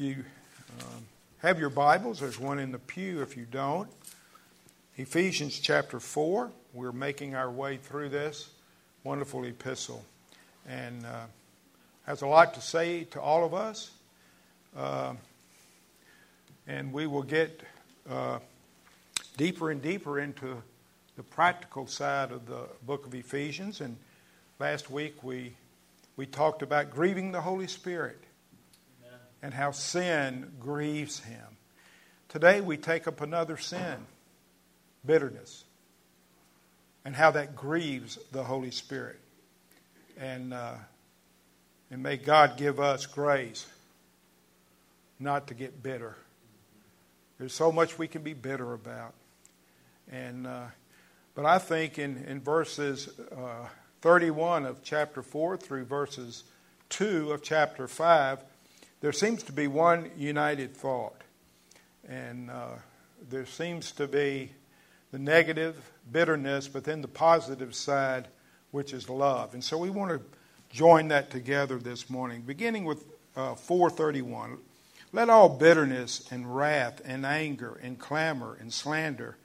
you um, have your Bibles, there's one in the pew if you don't. Ephesians chapter 4. We're making our way through this wonderful epistle. And uh, has a lot to say to all of us. Uh, and we will get uh, deeper and deeper into the practical side of the book of Ephesians. And last week we, we talked about grieving the Holy Spirit. And how sin grieves him. Today we take up another sin bitterness and how that grieves the Holy Spirit. And, uh, and may God give us grace not to get bitter. There's so much we can be bitter about. And, uh, but I think in, in verses uh, 31 of chapter 4 through verses 2 of chapter 5, there seems to be one united thought. And uh, there seems to be the negative, bitterness, but then the positive side, which is love. And so we want to join that together this morning, beginning with uh, 431. Let all bitterness and wrath and anger and clamor and slander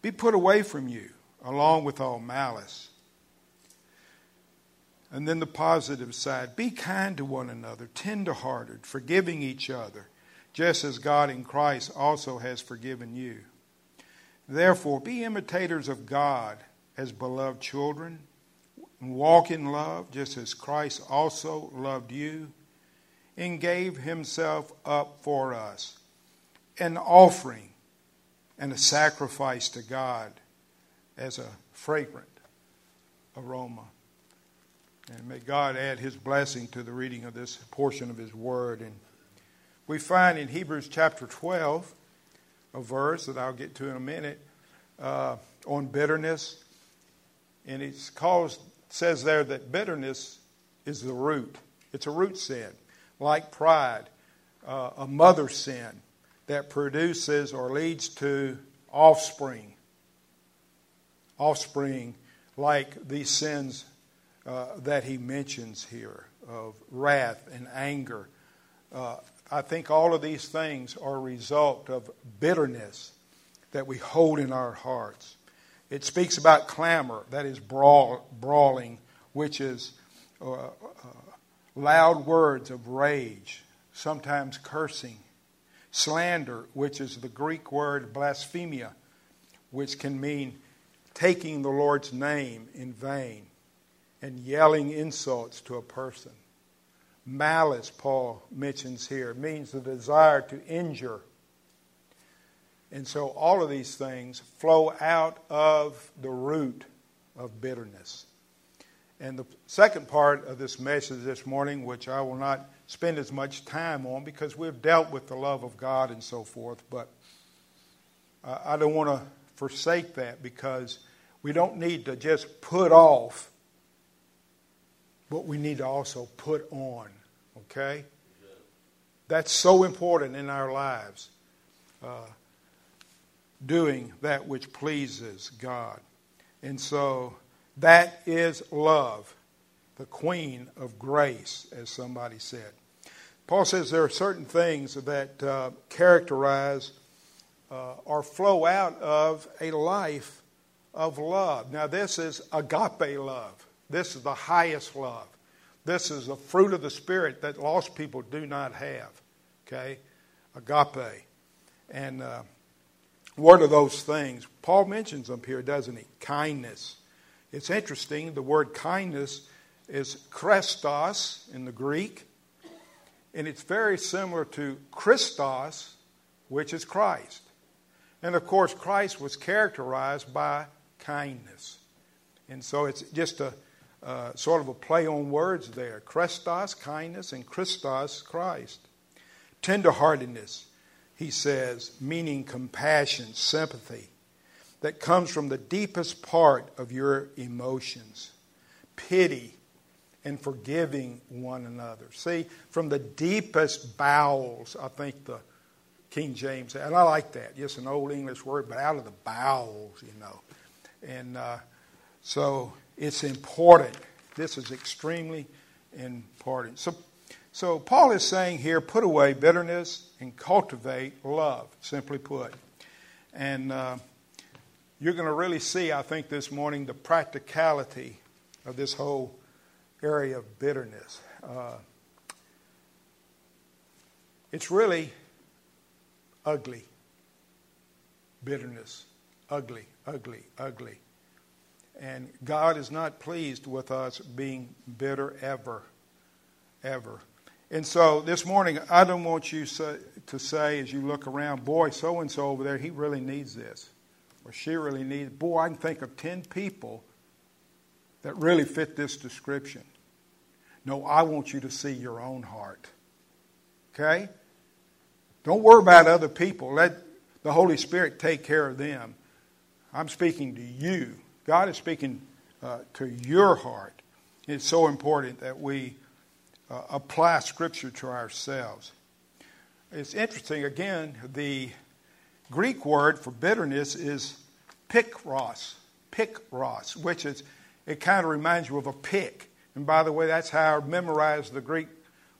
be put away from you, along with all malice. And then the positive side be kind to one another, tenderhearted, forgiving each other, just as God in Christ also has forgiven you. Therefore, be imitators of God as beloved children, and walk in love, just as Christ also loved you and gave himself up for us, an offering and a sacrifice to God as a fragrant aroma. And may God add his blessing to the reading of this portion of his word. And we find in Hebrews chapter 12, a verse that I'll get to in a minute uh, on bitterness. And it says there that bitterness is the root. It's a root sin, like pride, uh, a mother sin that produces or leads to offspring. Offspring like these sins uh, that he mentions here of wrath and anger. Uh, I think all of these things are a result of bitterness that we hold in our hearts. It speaks about clamor, that is brawl, brawling, which is uh, uh, loud words of rage, sometimes cursing. Slander, which is the Greek word blasphemia, which can mean taking the Lord's name in vain and yelling insults to a person. Malice, Paul mentions here, means the desire to injure. And so all of these things flow out of the root of bitterness. And the second part of this message this morning, which I will not spend as much time on because we've dealt with the love of God and so forth, but I don't want to forsake that because we don't need to just put off but we need to also put on. Okay? That's so important in our lives. Uh, doing that which pleases God. And so that is love, the queen of grace, as somebody said. Paul says there are certain things that uh, characterize uh, or flow out of a life of love. Now, this is agape love. This is the highest love. This is the fruit of the Spirit that lost people do not have. Okay? Agape. And uh, what are those things? Paul mentions them here, doesn't he? Kindness. It's interesting. The word kindness is krestos in the Greek, and it's very similar to Christos, which is Christ. And of course, Christ was characterized by kindness. And so it's just a uh, sort of a play on words there. Christos, kindness, and Christos, Christ. Tenderheartedness, he says, meaning compassion, sympathy, that comes from the deepest part of your emotions. Pity and forgiving one another. See, from the deepest bowels, I think the King James, and I like that. Just an old English word, but out of the bowels, you know. And uh, so it's important. This is extremely important. So So Paul is saying here put away bitterness and cultivate love, simply put. And uh, you're going to really see, I think, this morning the practicality of this whole area of bitterness. Uh, it's really ugly. Bitterness. Ugly, ugly, ugly. And God is not pleased with us being bitter ever, ever. And so this morning, I don't want you to say as you look around, boy, so and so over there, he really needs this. Or she really needs, boy, I can think of 10 people that really fit this description. No, I want you to see your own heart. Okay? Don't worry about other people. Let the Holy Spirit take care of them. I'm speaking to you. God is speaking uh, to your heart. It's so important that we uh, apply Scripture to ourselves. It's interesting, again, the Greek word for bitterness is pikros, pikros, which is, it kind of reminds you of a pick. And by the way, that's how I memorized the Greek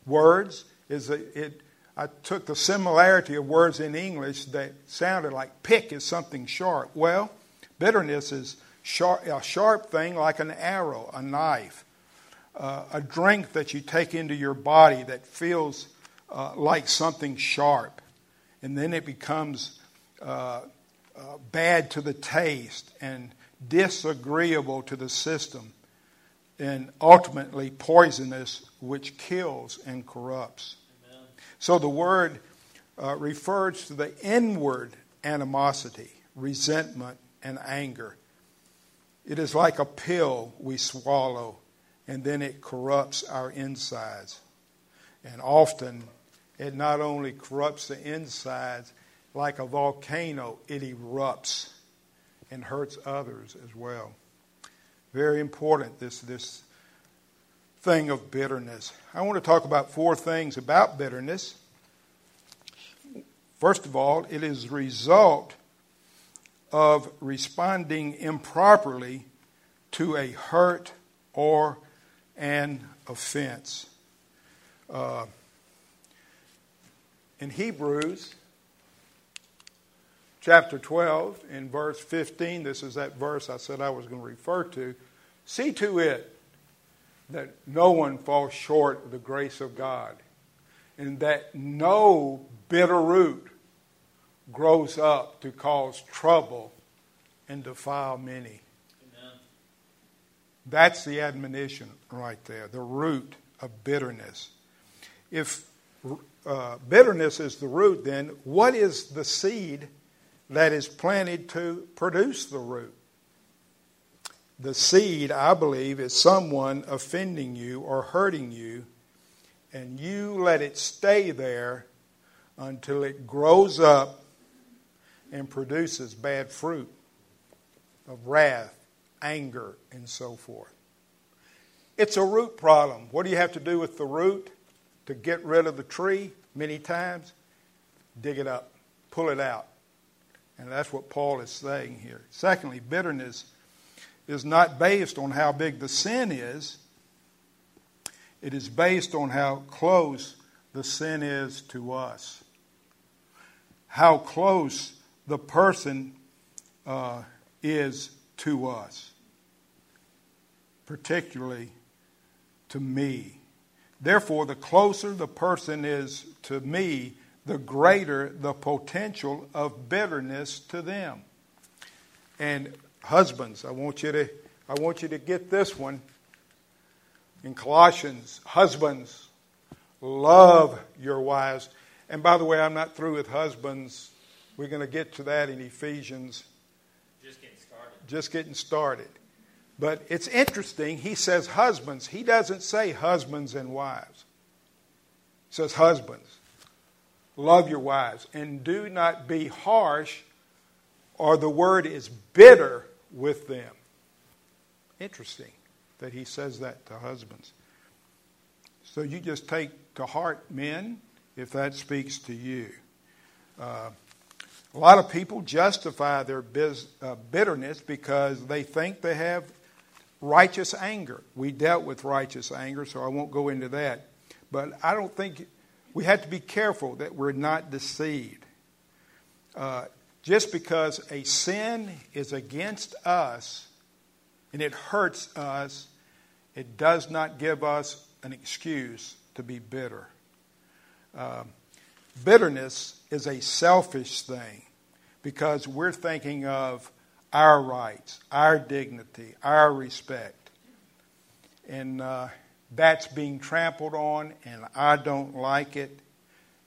words, is that it, I took the similarity of words in English that sounded like pick is something sharp. Well, bitterness is sharp, a sharp thing like an arrow, a knife, uh, a drink that you take into your body that feels uh, like something sharp. And then it becomes uh, uh bad to the taste and disagreeable to the system and ultimately poisonous, which kills and corrupts. Amen. So the word uh, refers to the inward animosity, resentment, and anger. It is like a pill we swallow, and then it corrupts our insides. And often, it not only corrupts the insides, like a volcano, it erupts and hurts others as well. Very important, this, this thing of bitterness. I want to talk about four things about bitterness. First of all, it is result of responding improperly to a hurt or an offense. Uh, in Hebrews chapter 12, in verse 15, this is that verse I said I was going to refer to. See to it that no one falls short of the grace of God, and that no bitter root grows up to cause trouble and defile many. Amen. That's the admonition right there, the root of bitterness. If uh, bitterness is the root, then what is the seed that is planted to produce the root? The seed, I believe, is someone offending you or hurting you, and you let it stay there until it grows up and produces bad fruit of wrath, anger, and so forth. It's a root problem. What do you have to do with the root to get rid of the tree? Many times, dig it up, pull it out. And that's what Paul is saying here. Secondly, bitterness is not based on how big the sin is, it is based on how close the sin is to us. How close the person uh, is to us, particularly to me. Therefore, the closer the person is to me, the greater the potential of bitterness to them. And husbands, I want you to I want you to get this one. In Colossians, husbands, love your wives. And by the way, I'm not through with husbands. We're going to get to that in Ephesians just getting started. Just getting started. But it's interesting. He says husbands. He doesn't say husbands and wives. He says husbands. Love your wives and do not be harsh, or the word is bitter with them. Interesting that he says that to husbands. So you just take to heart, men, if that speaks to you. Uh, a lot of people justify their biz, uh, bitterness because they think they have righteous anger. We dealt with righteous anger, so I won't go into that. But I don't think we have to be careful that we're not deceived. Uh, just because a sin is against us and it hurts us, it does not give us an excuse to be bitter. Uh, bitterness is a selfish thing because we're thinking of our rights, our dignity, our respect. And uh, that's being trampled on, and I don't like it,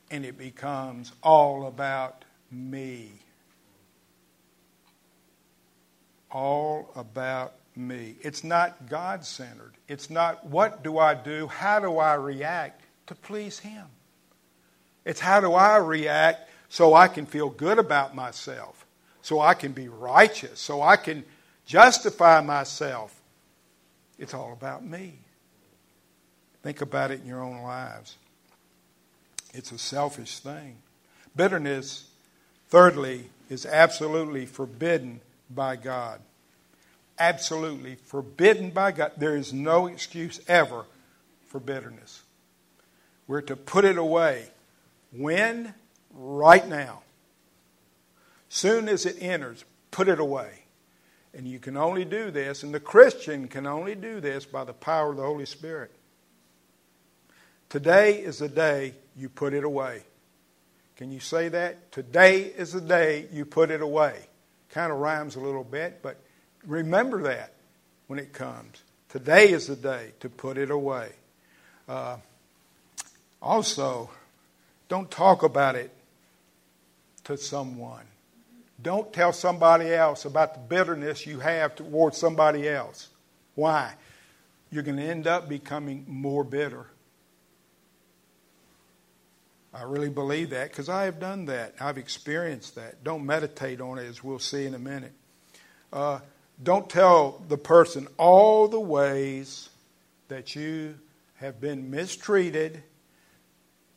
and it becomes all about me. All about me. It's not God centered. It's not what do I do, how do I react to please Him. It's how do I react so I can feel good about myself, so I can be righteous, so I can justify myself. It's all about me. Think about it in your own lives. It's a selfish thing. Bitterness, thirdly, is absolutely forbidden by God. Absolutely forbidden by God. There is no excuse ever for bitterness. We're to put it away. When? Right now. Soon as it enters, put it away. And you can only do this, and the Christian can only do this by the power of the Holy Spirit. Today is the day you put it away. Can you say that? Today is the day you put it away. Kind of rhymes a little bit, but remember that when it comes. Today is the day to put it away. Uh, also, don't talk about it to someone. Don't tell somebody else about the bitterness you have towards somebody else. Why? You're going to end up becoming more bitter. I really believe that because I have done that. I've experienced that. Don't meditate on it, as we'll see in a minute. Uh, don't tell the person all the ways that you have been mistreated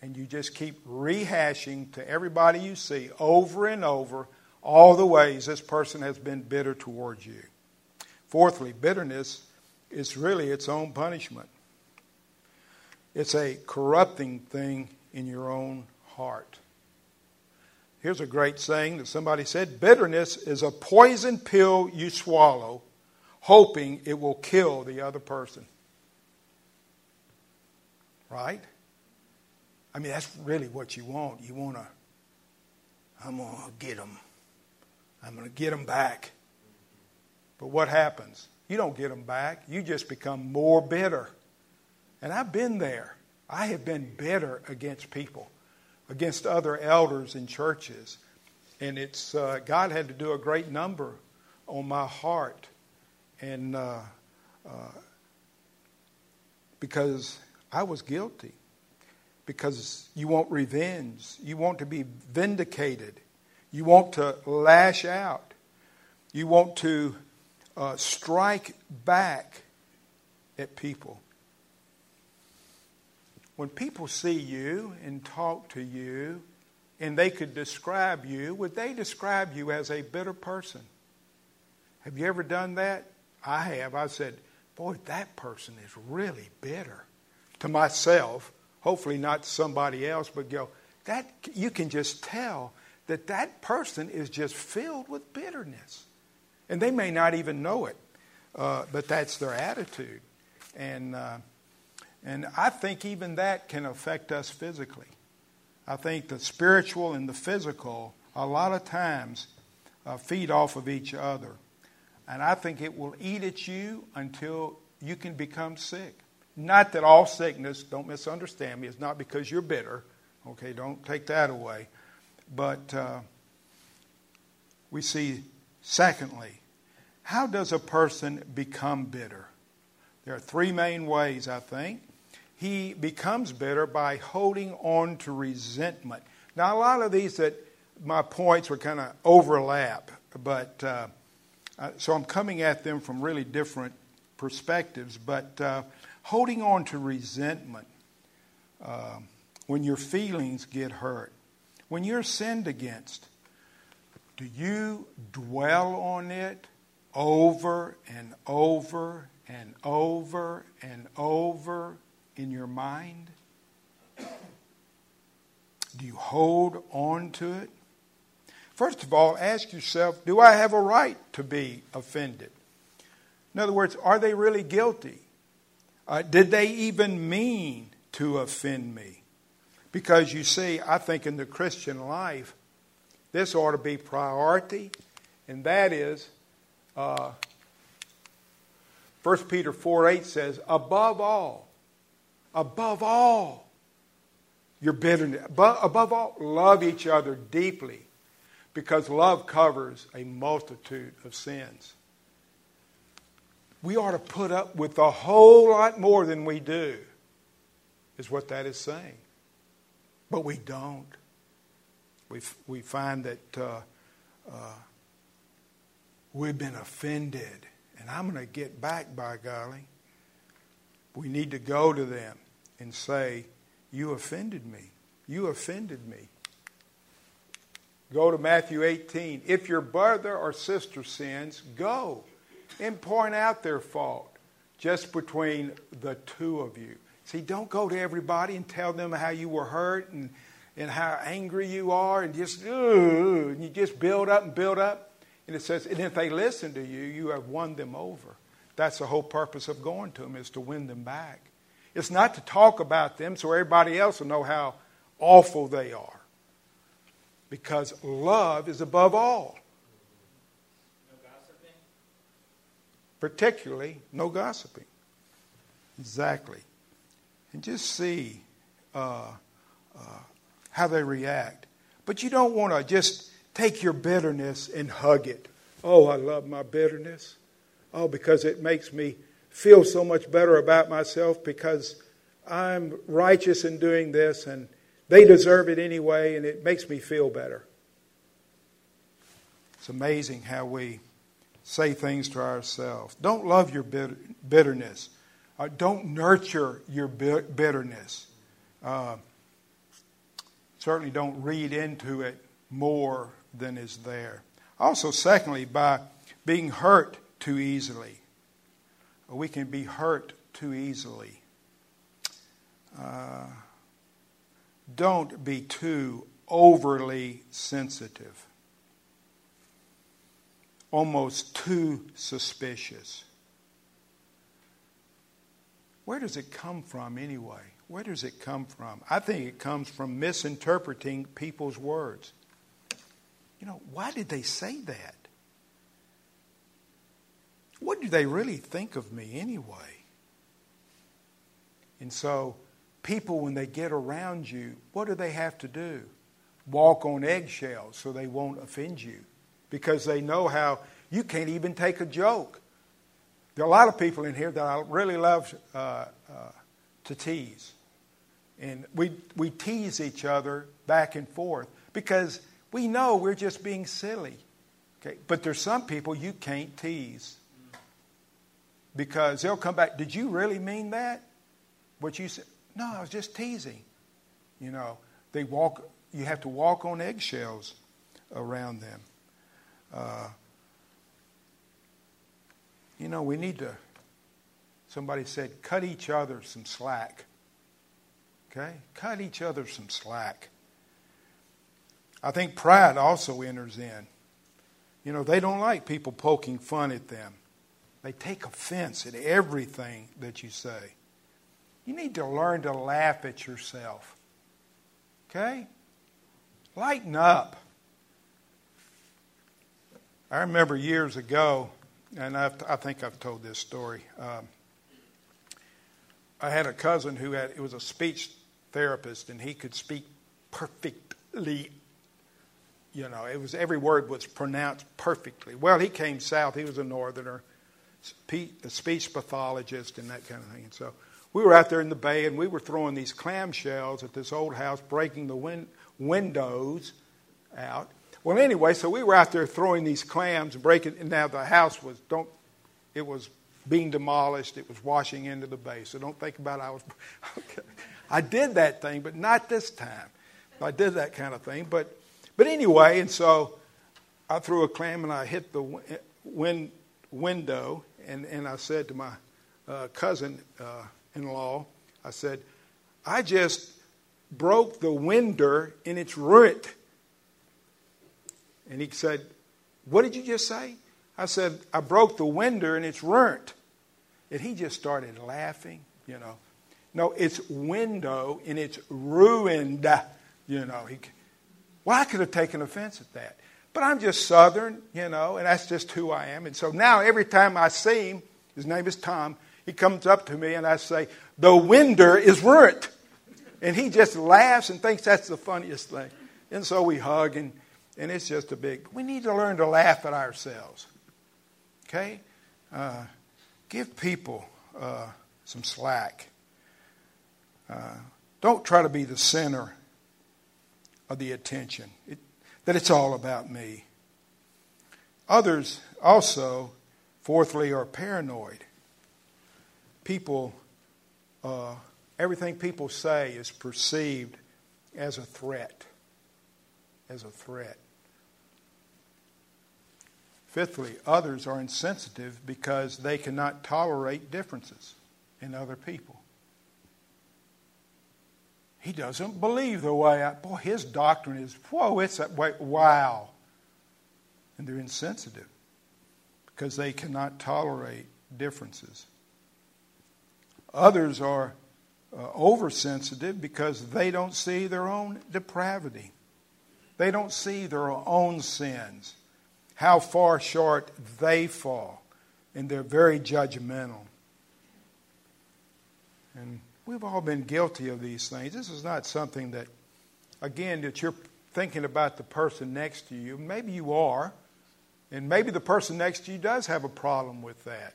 and you just keep rehashing to everybody you see over and over all the ways this person has been bitter towards you. Fourthly, bitterness is really its own punishment. It's a corrupting thing in your own heart. Here's a great saying that somebody said bitterness is a poison pill you swallow, hoping it will kill the other person. Right? I mean, that's really what you want. You want to, I'm going to get them. I'm going to get them back. But what happens? You don't get them back. You just become more bitter. And I've been there. I have been bitter against people, against other elders in churches. And it's uh, God had to do a great number on my heart. And uh, uh, because I was guilty because you want revenge. You want to be vindicated. You want to lash out. You want to uh, strike back at people. When people see you and talk to you and they could describe you, would they describe you as a bitter person? Have you ever done that? I have. I said, Boy, that person is really bitter to myself hopefully not somebody else, but go, that you can just tell that that person is just filled with bitterness. And they may not even know it, uh, but that's their attitude. And, uh, and I think even that can affect us physically. I think the spiritual and the physical, a lot of times, uh, feed off of each other. And I think it will eat at you until you can become sick. Not that all sickness, don't misunderstand me, is not because you're bitter. Okay, don't take that away. But uh, we see, secondly, how does a person become bitter? There are three main ways, I think. He becomes bitter by holding on to resentment. Now, a lot of these that my points were kind of overlap, but uh, so I'm coming at them from really different perspectives. But uh, holding on to resentment uh, when your feelings get hurt, when you're sinned against, do you dwell on it over and over and over and over in your mind? Do you hold on to it? First of all, ask yourself do I have a right to be offended? In other words, are they really guilty? Uh, did they even mean to offend me? Because you see, I think in the Christian life, this ought to be priority, and that is uh, 1 Peter 4 8 says, above all, above all, your bitterness, above, above all, love each other deeply because love covers a multitude of sins. We ought to put up with a whole lot more than we do, is what that is saying. But we don't. We, we find that uh, uh, we've been offended, and I'm going to get back, by golly. We need to go to them and say, You offended me. You offended me. Go to Matthew 18. If your brother or sister sins, go and point out their fault just between the two of you. See, don't go to everybody and tell them how you were hurt and, and how angry you are and just, ooh, and you just build up and build up. And it says, and if they listen to you, you have won them over. That's the whole purpose of going to them is to win them back. It's not to talk about them so everybody else will know how awful they are because love is above all. No gossiping? Particularly, no gossiping. Exactly. And just see uh, uh, how they react. But you don't want to just take your bitterness and hug it. Oh, I love my bitterness. Oh, because it makes me feel so much better about myself because I'm righteous in doing this and they deserve it anyway, and it makes me feel better. It's amazing how we say things to ourselves. Don't love your bitterness. Uh, don't nurture your bitterness. Uh, certainly don't read into it more than is there. Also, secondly, by being hurt too easily. We can be hurt too easily. Uh, don't be too overly sensitive, almost too suspicious. Where does it come from anyway? Where does it come from? I think it comes from misinterpreting people's words. You know, why did they say that? What do they really think of me anyway? And so people, when they get around you, what do they have to do? Walk on eggshells so they won't offend you because they know how you can't even take a joke. There are a lot of people in here that I really love uh, uh, to tease. And we, we tease each other back and forth because we know we're just being silly. Okay? But there's some people you can't tease because they'll come back. Did you really mean that? What you said? No, I was just teasing. You know, they walk. You have to walk on eggshells around them. Uh, you know, we need to. Somebody said, cut each other some slack. Okay? Cut each other some slack. I think pride also enters in. You know, they don't like people poking fun at them, they take offense at everything that you say. You need to learn to laugh at yourself. Okay? Lighten up. I remember years ago, and I've, i think I've told this story. Um, I had a cousin who had, it was a speech therapist, and he could speak perfectly. You know, it was every word was pronounced perfectly. Well, he came south. He was a northerner, a speech pathologist, and that kind of thing. And so we were out there in the bay and we were throwing these clam shells at this old house, breaking the win- windows out. Well, anyway, so we were out there throwing these clams and breaking. Now the house was don't. It was being demolished. It was washing into the bay. So don't think about I was. Okay. I did that thing, but not this time. I did that kind of thing, but but anyway, and so I threw a clam and I hit the win- window, and and I said to my uh, cousin. Uh, in law, I said, I just broke the window and it's ruined. And he said, What did you just say? I said, I broke the window and it's ruined. And he just started laughing, you know. No, it's window and it's ruined, you know. He, well, I could have taken offense at that. But I'm just Southern, you know, and that's just who I am. And so now every time I see him, his name is Tom, he comes up to me and I say, The window is ruined. And he just laughs and thinks that's the funniest thing. And so we hug, and, and it's just a big. We need to learn to laugh at ourselves. Okay? Uh, give people uh, some slack. Uh, don't try to be the center of the attention, it, that it's all about me. Others also, fourthly, are paranoid. People, uh, everything people say is perceived as a threat. As a threat. Fifthly, others are insensitive because they cannot tolerate differences in other people. He doesn't believe the way I, boy, his doctrine is, whoa, it's that way, wow. And they're insensitive because they cannot tolerate differences. Others are uh, oversensitive because they don't see their own depravity. They don't see their own sins, how far short they fall, and they're very judgmental. And We've all been guilty of these things. This is not something that, again, that you're thinking about the person next to you. Maybe you are, and maybe the person next to you does have a problem with that.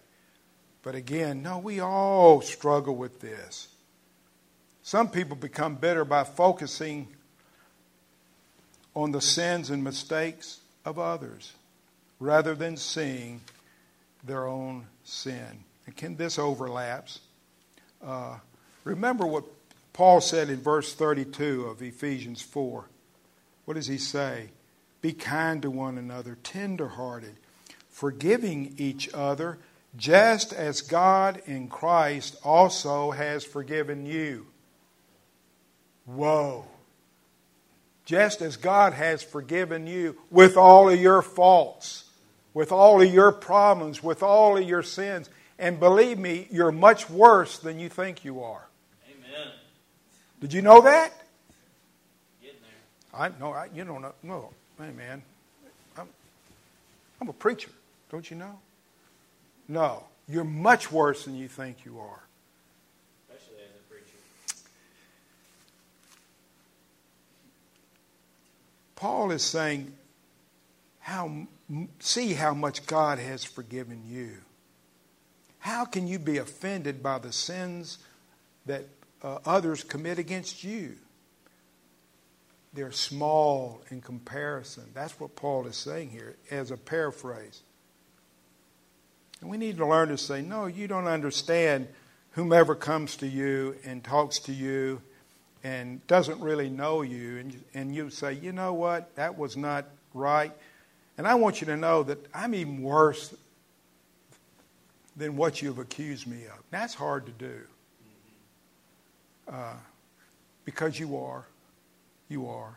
But again, no, we all struggle with this. Some people become bitter by focusing on the sins and mistakes of others rather than seeing their own sin. And can this overlaps? Uh, Remember what Paul said in verse 32 of Ephesians 4. What does he say? Be kind to one another, tenderhearted, forgiving each other, just as God in Christ also has forgiven you. Whoa. Just as God has forgiven you with all of your faults, with all of your problems, with all of your sins. And believe me, you're much worse than you think you are. Amen. Did you know that? I no, I, you don't know. No, hey man, I'm, I'm a preacher. Don't you know? No, you're much worse than you think you are. Especially as a preacher. Paul is saying, how see how much God has forgiven you. How can you be offended by the sins that uh, others commit against you. They're small in comparison. That's what Paul is saying here as a paraphrase. And we need to learn to say, no, you don't understand whomever comes to you and talks to you and doesn't really know you. And, and you say, you know what, that was not right. And I want you to know that I'm even worse than what you've accused me of. That's hard to do. Uh, because you are. You are.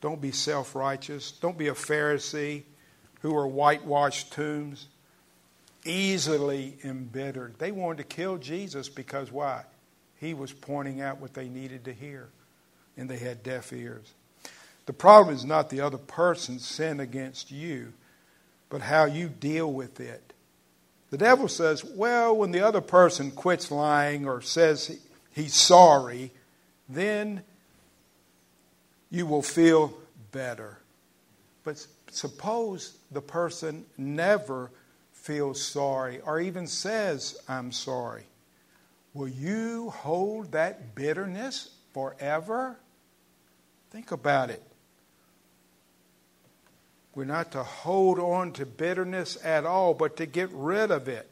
Don't be self righteous. Don't be a Pharisee who are whitewashed tombs, easily embittered. They wanted to kill Jesus because why? He was pointing out what they needed to hear, and they had deaf ears. The problem is not the other person's sin against you, but how you deal with it. The devil says, well, when the other person quits lying or says he's sorry, then you will feel better. But suppose the person never feels sorry or even says, I'm sorry. Will you hold that bitterness forever? Think about it. We're not to hold on to bitterness at all, but to get rid of it.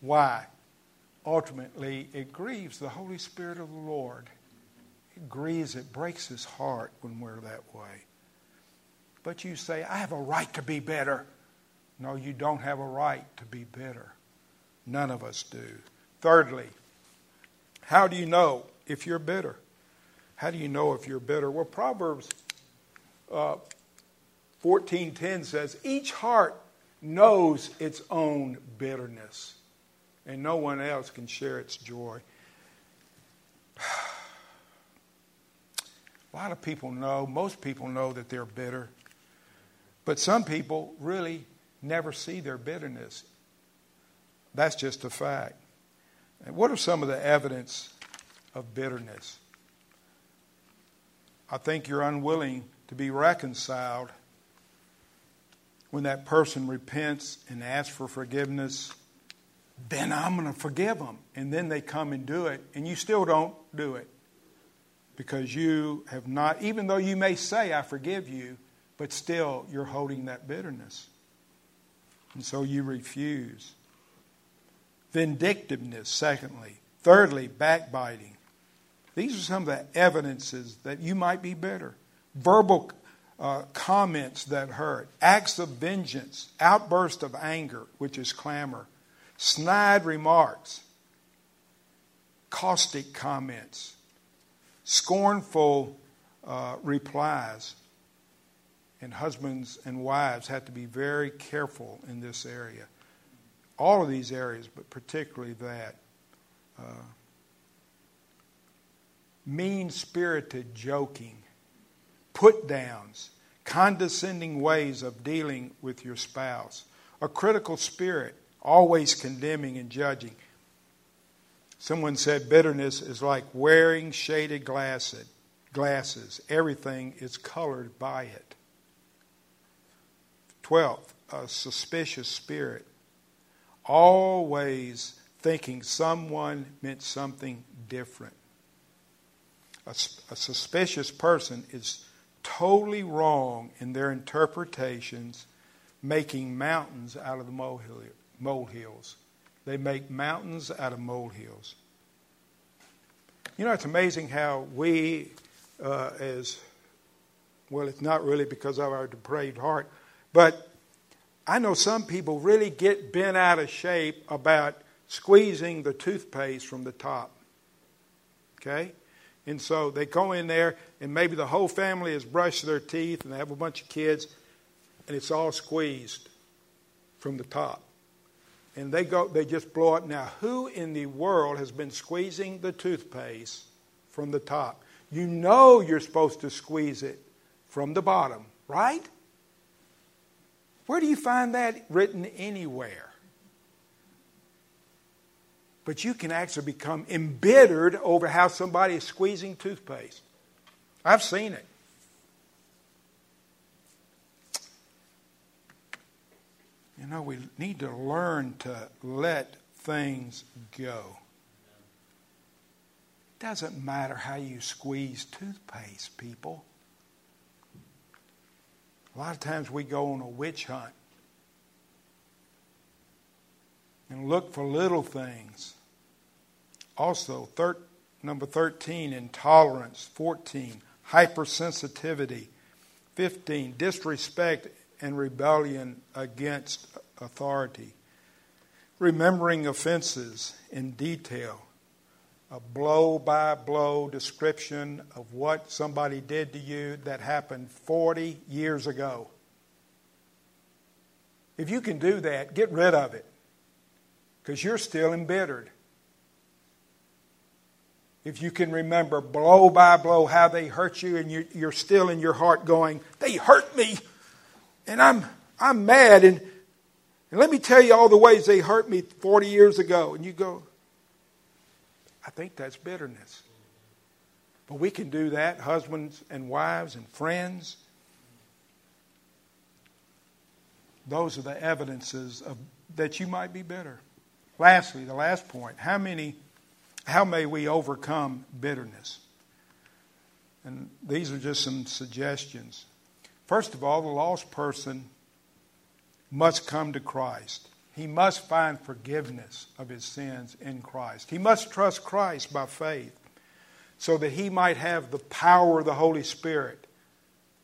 Why? ultimately it grieves the Holy Spirit of the Lord. It grieves, it breaks his heart when we're that way. But you say, I have a right to be better. No, you don't have a right to be bitter. None of us do. Thirdly, how do you know if you're bitter? How do you know if you're bitter? Well, Proverbs uh, 14:10 says, "Each heart knows its own bitterness, and no one else can share its joy." A lot of people know, most people know that they're bitter. But some people really never see their bitterness. That's just a fact. And what are some of the evidence of bitterness? I think you're unwilling to be reconciled when that person repents and asks for forgiveness. Then I'm going to forgive them. And then they come and do it, and you still don't do it because you have not, even though you may say, I forgive you, but still you're holding that bitterness. And so you refuse. Vindictiveness, secondly. Thirdly, backbiting. These are some of the evidences that you might be bitter. Verbal uh, comments that hurt, acts of vengeance, outburst of anger, which is clamor, snide remarks, caustic comments, scornful uh, replies. And husbands and wives have to be very careful in this area. All of these areas, but particularly that. Uh, mean spirited joking, put downs, condescending ways of dealing with your spouse, a critical spirit, always condemning and judging. Someone said bitterness is like wearing shaded glasses. Everything is colored by it. Twelfth, a suspicious spirit. Always thinking someone meant something different. A, a suspicious person is totally wrong in their interpretations, making mountains out of the molehills. They make mountains out of molehills. You know, it's amazing how we, uh, as well, it's not really because of our depraved heart, but I know some people really get bent out of shape about squeezing the toothpaste from the top. Okay? And so they go in there, and maybe the whole family has brushed their teeth, and they have a bunch of kids, and it's all squeezed from the top. And they go they just blow up. now who in the world has been squeezing the toothpaste from the top? You know you're supposed to squeeze it from the bottom right? Where do you find that written anywhere but you can actually become embittered over how somebody is squeezing toothpaste i've seen it You know, we need to learn to let things go. It doesn't matter how you squeeze toothpaste, people. A lot of times we go on a witch hunt and look for little things. Also, thir- number 13, intolerance. 14, hypersensitivity. 15, disrespect and rebellion against authority. Remembering offenses in detail, a blow by blow description of what somebody did to you that happened 40 years ago. If you can do that, get rid of it because you're still embittered. If you can remember blow by blow how they hurt you and you're still in your heart going, they hurt me and I'm, I'm mad. And, and let me tell you all the ways they hurt me 40 years ago. And you go, I think that's bitterness. But we can do that, husbands and wives and friends. Those are the evidences of, that you might be bitter. Lastly, the last point how many, how may we overcome bitterness? And these are just some suggestions. First of all, the lost person must come to Christ. He must find forgiveness of his sins in Christ. He must trust Christ by faith so that he might have the power of the Holy Spirit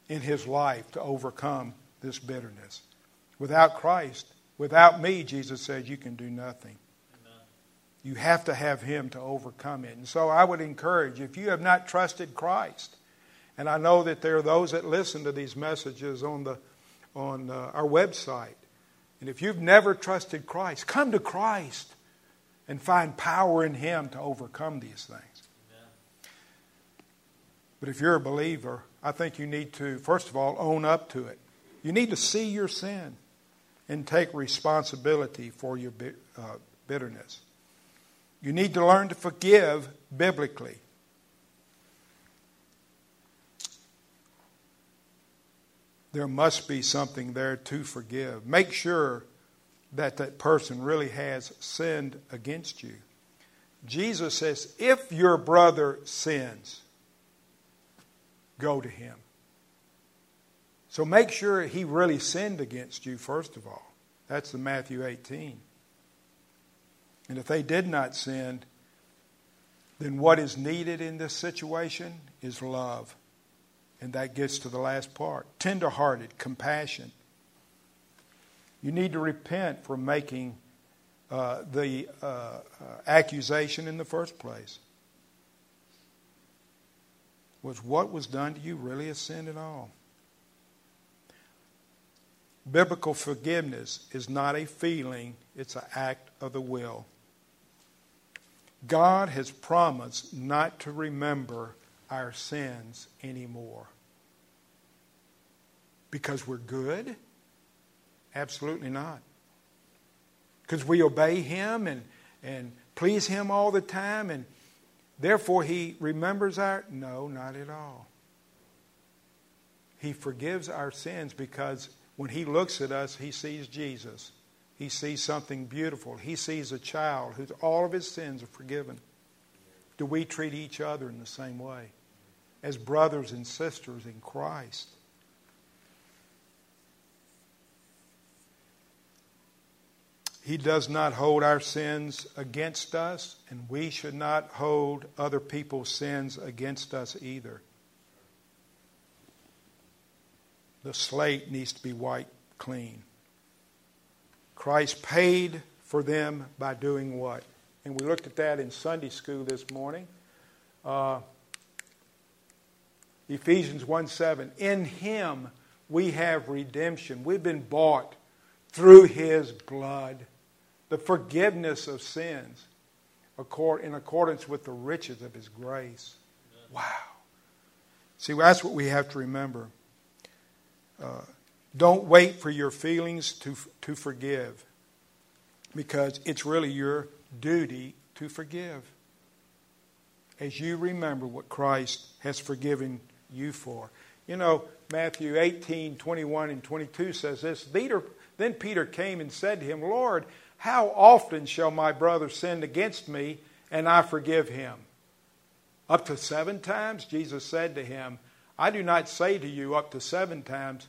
in his life to overcome this bitterness. Without Christ, without me, Jesus says, you can do nothing. Amen. You have to have Him to overcome it. And so I would encourage if you have not trusted Christ, and I know that there are those that listen to these messages on, the, on uh, our website, and if you've never trusted Christ, come to Christ and find power in Him to overcome these things. But if you're a believer, I think you need to, first of all, own up to it. You need to see your sin and take responsibility for your uh, bitterness. You need to learn to forgive biblically. There must be something there to forgive. Make sure that that person really has sinned against you. Jesus says, if your brother sins, go to him. So make sure he really sinned against you, first of all. That's the Matthew 18. And if they did not sin, then what is needed in this situation is love. And that gets to the last part tenderhearted, compassion. You need to repent for making uh, the uh, uh, accusation in the first place. Was what was done to you really a sin at all? Biblical forgiveness is not a feeling, it's an act of the will. God has promised not to remember our sins anymore. Because we're good? Absolutely not. Because we obey Him and, and please Him all the time and therefore He remembers our. No, not at all. He forgives our sins because when he looks at us, he sees Jesus. He sees something beautiful. He sees a child whose all of his sins are forgiven. Do we treat each other in the same way? As brothers and sisters in Christ. He does not hold our sins against us, and we should not hold other people's sins against us either. the slate needs to be wiped clean. Christ paid for them by doing what? And we looked at that in Sunday school this morning. Uh, Ephesians 1 7. In him we have redemption. We've been bought through his blood, the forgiveness of sins in accordance with the riches of his grace. Wow. See, that's what we have to remember. Uh, don't wait for your feelings to, to forgive because it's really your duty to forgive as you remember what Christ has forgiven you for. You know, Matthew 18, 21 and 22 says this Then Peter came and said to him, Lord, how often shall my brother sin against me and I forgive him? Up to seven times? Jesus said to him, I do not say to you up to seven times,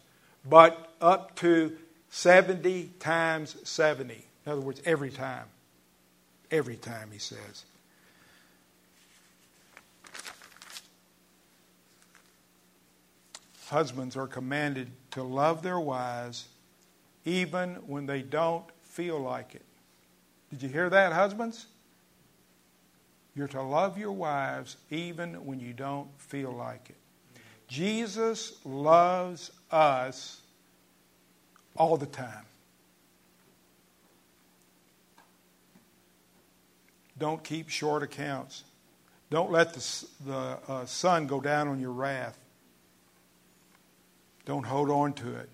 but up to 70 times 70. In other words, every time. Every time, he says. Husbands are commanded to love their wives even when they don't feel like it. Did you hear that, husbands? You're to love your wives even when you don't feel like it. Jesus loves us all the time. Don't keep short accounts. Don't let the, the uh, sun go down on your wrath. Don't hold on to it.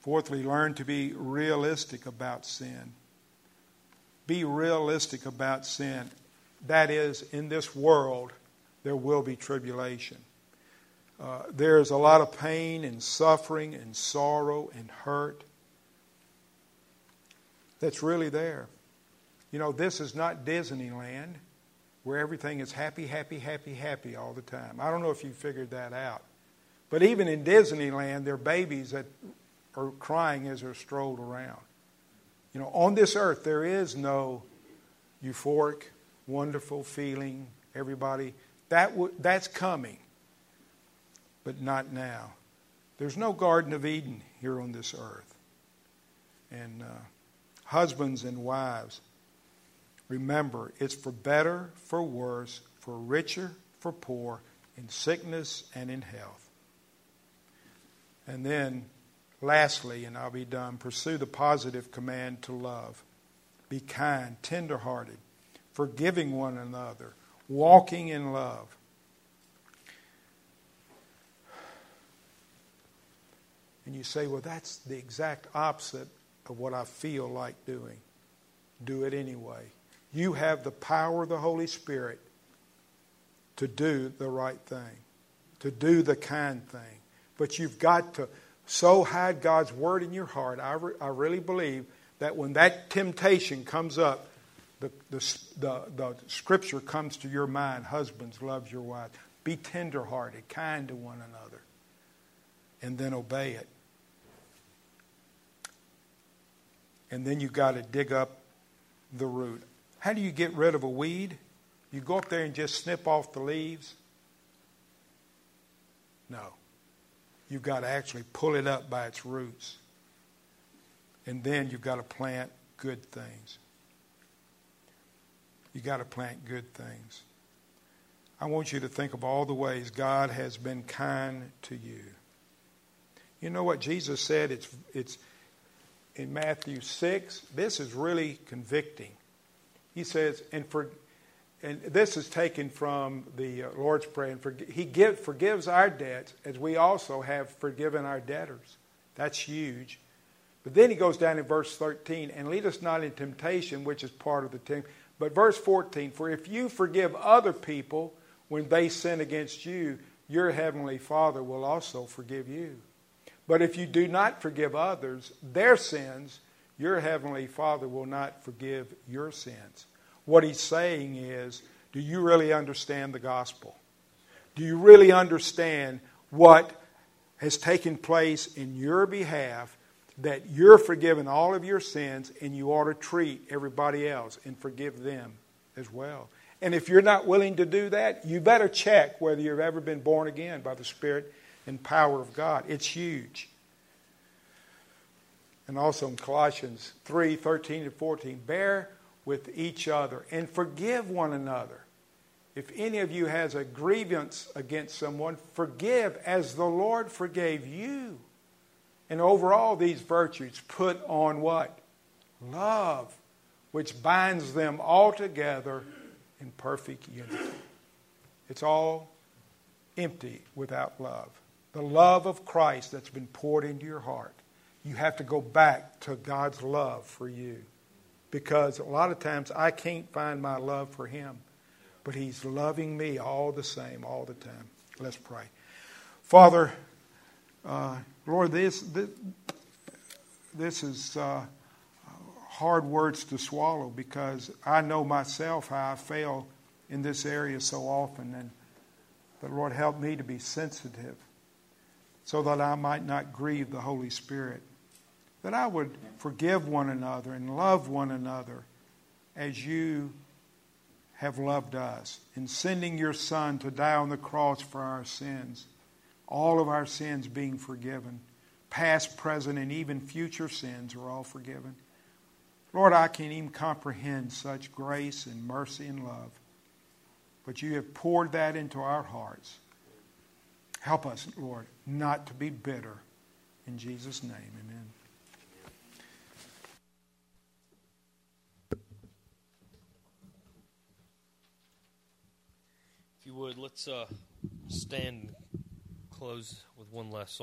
Fourthly, learn to be realistic about sin. Be realistic about sin. That is, in this world, there will be tribulation. Uh, there's a lot of pain and suffering and sorrow and hurt that's really there. You know, this is not Disneyland where everything is happy, happy, happy, happy all the time. I don't know if you figured that out. But even in Disneyland, there are babies that are crying as they're strolled around. You know, on this earth, there is no euphoric, wonderful feeling, everybody. That w- that's coming but not now. There's no Garden of Eden here on this earth. And uh, husbands and wives, Remember, it's for better, for worse, for richer, for poor, in sickness and in health. And then, lastly, and I'll be done, pursue the positive command to love. Be kind, tenderhearted, forgiving one another, walking in love. And you say, well, that's the exact opposite of what I feel like doing. Do it anyway. You have the power of the Holy Spirit to do the right thing, to do the kind thing. But you've got to so hide God's word in your heart. I, re- I really believe that when that temptation comes up, the, the, the, the scripture comes to your mind husbands, love your wives. Be tenderhearted, kind to one another, and then obey it. And then you got to dig up the root. How do you get rid of a weed? You go up there and just snip off the leaves? No. You've got to actually pull it up by its roots. And then you've got to plant good things. You've got to plant good things. I want you to think of all the ways God has been kind to you. You know what Jesus said? It's, it's, in Matthew 6, this is really convicting. He says, and for and this is taken from the uh, Lord's Prayer. And for, he give, forgives our debts as we also have forgiven our debtors. That's huge. But then he goes down in verse 13, and lead us not in temptation, which is part of the temptation. But verse 14, for if you forgive other people when they sin against you, your heavenly Father will also forgive you. But if you do not forgive others their sins, your heavenly Father will not forgive your sins. What he's saying is, do you really understand the gospel? Do you really understand what has taken place in your behalf that you're forgiven all of your sins and you ought to treat everybody else and forgive them as well? And if you're not willing to do that, you better check whether you've ever been born again by the Spirit and power of God. It's huge. And also in Colossians 3 13 and 14, bear with each other and forgive one another. If any of you has a grievance against someone, forgive as the Lord forgave you. And over all these virtues put on what? Love, which binds them all together in perfect unity. It's all empty without love the love of Christ that's been poured into your heart, you have to go back to God's love for you. Because a lot of times I can't find my love for Him, but He's loving me all the same, all the time. Let's pray. Father, uh, Lord, this, this, this is uh, hard words to swallow because I know myself how I fail in this area so often. And but Lord, help me to be sensitive so that I might not grieve the Holy Spirit. That I would forgive one another and love one another as you have loved us in sending your Son to die on the cross for our sins, all of our sins being forgiven, past, present, and even future sins are all forgiven. Lord, I can't even comprehend such grace and mercy and love. But you have poured that into our hearts. Help us, Lord, not to be bitter. In Jesus' name, amen. If you would, let's uh, stand and close with one last song.